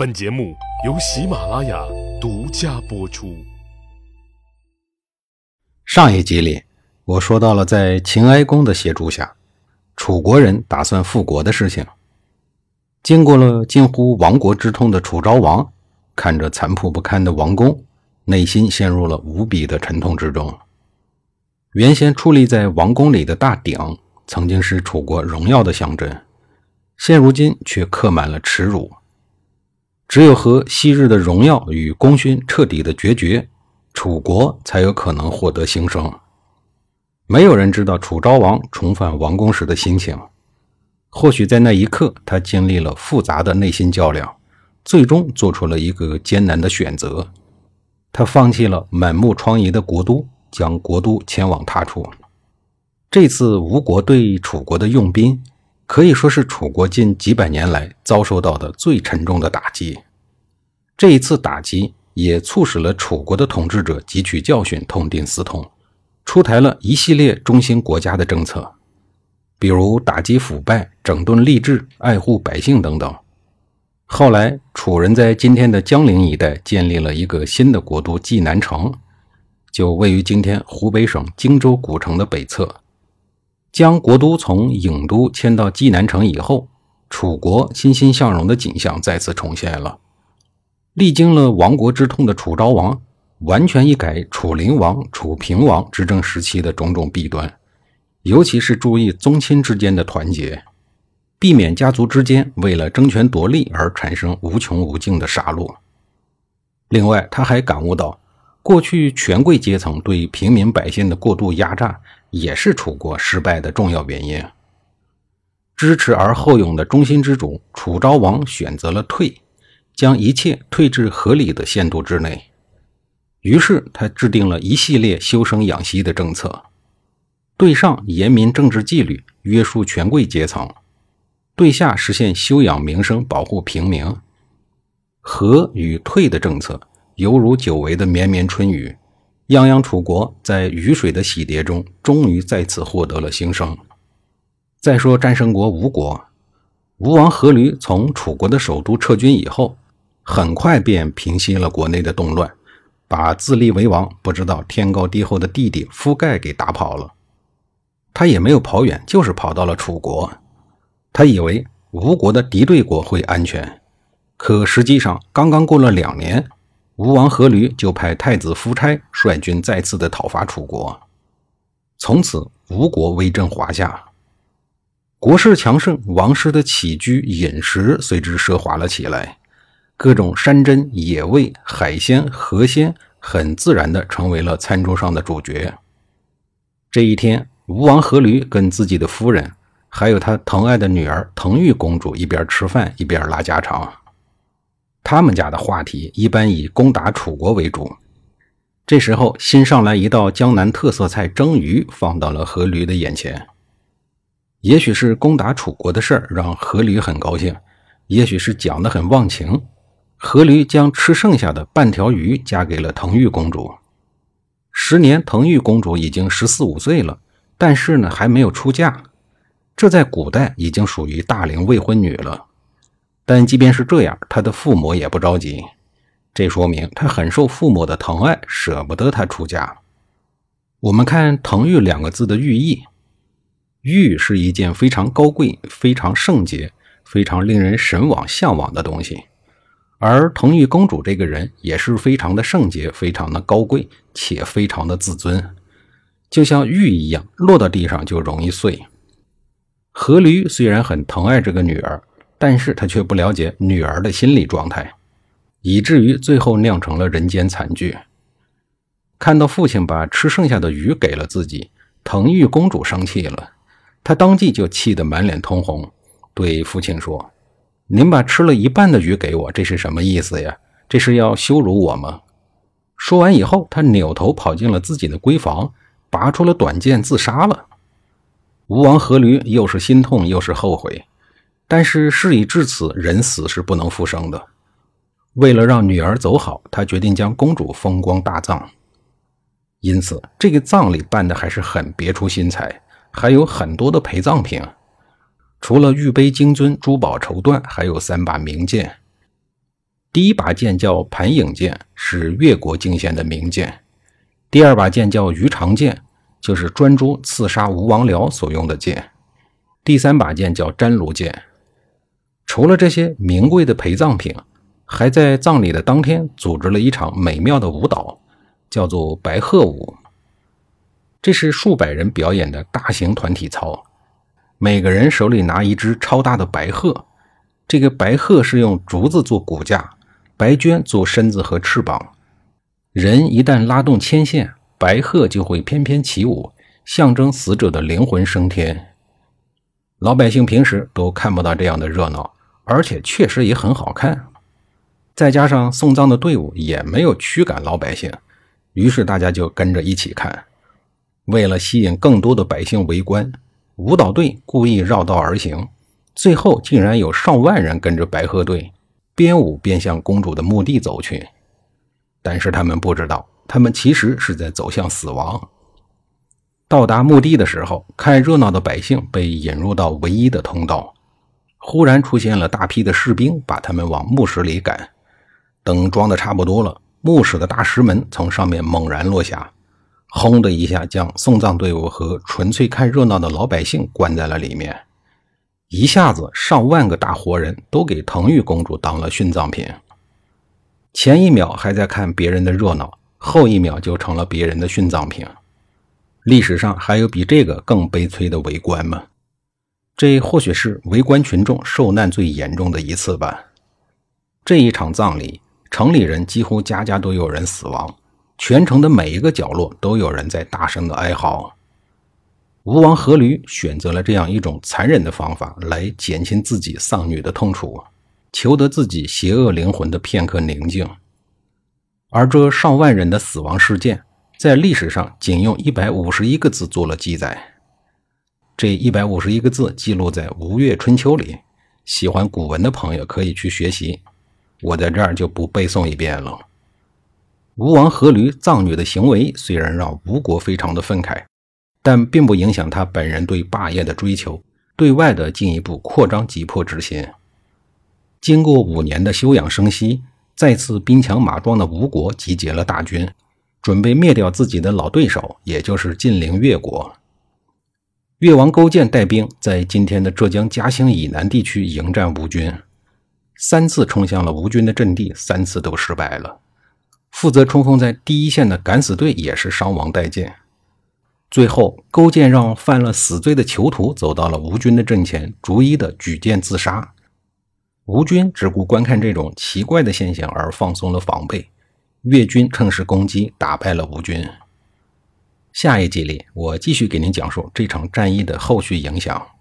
本节目由喜马拉雅独家播出。上一集里，我说到了在秦哀公的协助下，楚国人打算复国的事情。经过了近乎亡国之痛的楚昭王，看着残破不堪的王宫，内心陷入了无比的沉痛之中。原先矗立在王宫里的大鼎，曾经是楚国荣耀的象征，现如今却刻满了耻辱。只有和昔日的荣耀与功勋彻底的决绝，楚国才有可能获得兴盛。没有人知道楚昭王重返王宫时的心情，或许在那一刻，他经历了复杂的内心较量，最终做出了一个艰难的选择。他放弃了满目疮痍的国都，将国都迁往他处。这次吴国对楚国的用兵。可以说是楚国近几百年来遭受到的最沉重的打击。这一次打击也促使了楚国的统治者汲取教训，痛定思痛，出台了一系列中兴国家的政策，比如打击腐败、整顿吏治、爱护百姓等等。后来，楚人在今天的江陵一带建立了一个新的国都济南城，就位于今天湖北省荆州古城的北侧。将国都从郢都迁到济南城以后，楚国欣欣向荣的景象再次重现了。历经了亡国之痛的楚昭王，完全一改楚灵王、楚平王执政时期的种种弊端，尤其是注意宗亲之间的团结，避免家族之间为了争权夺利而产生无穷无尽的杀戮。另外，他还感悟到，过去权贵阶层对平民百姓的过度压榨。也是楚国失败的重要原因。支持而后勇的中心之主楚昭王选择了退，将一切退至合理的限度之内。于是他制定了一系列修身养息的政策：对上严明政治纪律，约束权贵阶层；对下实现休养民生，保护平民。和与退的政策，犹如久违的绵绵春雨。泱泱楚国在雨水的洗涤中，终于再次获得了新生。再说战胜国吴国，吴王阖闾从楚国的首都撤军以后，很快便平息了国内的动乱，把自立为王、不知道天高地厚的弟弟夫盖给打跑了。他也没有跑远，就是跑到了楚国。他以为吴国的敌对国会安全，可实际上刚刚过了两年。吴王阖闾就派太子夫差率军再次的讨伐楚国，从此吴国威震华夏，国势强盛，王室的起居饮食随之奢华了起来，各种山珍野味、海鲜、河鲜很自然的成为了餐桌上的主角。这一天，吴王阖闾跟自己的夫人，还有他疼爱的女儿腾玉公主一边吃饭一边拉家常。他们家的话题一般以攻打楚国为主。这时候，新上来一道江南特色菜蒸鱼放到了阖闾的眼前。也许是攻打楚国的事儿让阖闾很高兴，也许是讲得很忘情，阖闾将吃剩下的半条鱼嫁给了腾玉公主。时年，腾玉公主已经十四五岁了，但是呢还没有出嫁，这在古代已经属于大龄未婚女了。但即便是这样，他的父母也不着急，这说明他很受父母的疼爱，舍不得他出家。我们看“腾玉”两个字的寓意，“玉”是一件非常高贵、非常圣洁、非常令人神往向往的东西，而腾玉公主这个人也是非常的圣洁、非常的高贵，且非常的自尊，就像玉一样，落到地上就容易碎。阖闾虽然很疼爱这个女儿。但是他却不了解女儿的心理状态，以至于最后酿成了人间惨剧。看到父亲把吃剩下的鱼给了自己，腾玉公主生气了，她当即就气得满脸通红，对父亲说：“您把吃了一半的鱼给我，这是什么意思呀？这是要羞辱我吗？”说完以后，他扭头跑进了自己的闺房，拔出了短剑自杀了。吴王阖闾又是心痛又是后悔。但是事已至此，人死是不能复生的。为了让女儿走好，他决定将公主风光大葬。因此，这个葬礼办的还是很别出心裁，还有很多的陪葬品，除了玉杯、金樽、珠宝、绸缎，还有三把名剑。第一把剑叫盘影剑，是越国进献的名剑；第二把剑叫鱼肠剑，就是专诸刺杀吴王僚所用的剑；第三把剑叫詹卢剑。除了这些名贵的陪葬品，还在葬礼的当天组织了一场美妙的舞蹈，叫做白鹤舞。这是数百人表演的大型团体操，每个人手里拿一只超大的白鹤，这个白鹤是用竹子做骨架。白绢做身子和翅膀，人一旦拉动牵线，白鹤就会翩翩起舞，象征死者的灵魂升天。老百姓平时都看不到这样的热闹，而且确实也很好看。再加上送葬的队伍也没有驱赶老百姓，于是大家就跟着一起看。为了吸引更多的百姓围观，舞蹈队故意绕道而行，最后竟然有上万人跟着白鹤队。边舞边向公主的墓地走去，但是他们不知道，他们其实是在走向死亡。到达墓地的时候，看热闹的百姓被引入到唯一的通道，忽然出现了大批的士兵，把他们往墓室里赶。等装的差不多了，墓室的大石门从上面猛然落下，轰的一下将送葬队伍和纯粹看热闹的老百姓关在了里面。一下子，上万个大活人都给腾玉公主当了殉葬品。前一秒还在看别人的热闹，后一秒就成了别人的殉葬品。历史上还有比这个更悲催的围观吗？这或许是围观群众受难最严重的一次吧。这一场葬礼，城里人几乎家家都有人死亡，全城的每一个角落都有人在大声的哀嚎。吴王阖闾选择了这样一种残忍的方法来减轻自己丧女的痛楚，求得自己邪恶灵魂的片刻宁静。而这上万人的死亡事件，在历史上仅用一百五十一个字做了记载。这一百五十一个字记录在《吴越春秋》里，喜欢古文的朋友可以去学习。我在这儿就不背诵一遍了。吴王阖闾葬女的行为虽然让吴国非常的愤慨。但并不影响他本人对霸业的追求，对外的进一步扩张急迫之心。经过五年的休养生息，再次兵强马壮的吴国集结了大军，准备灭掉自己的老对手，也就是晋陵越国。越王勾践带兵在今天的浙江嘉兴以南地区迎战吴军，三次冲向了吴军的阵地，三次都失败了。负责冲锋在第一线的敢死队也是伤亡殆尽。最后，勾践让犯了死罪的囚徒走到了吴军的阵前，逐一的举剑自杀。吴军只顾观看这种奇怪的现象而放松了防备，越军乘势攻击，打败了吴军。下一集里，我继续给您讲述这场战役的后续影响。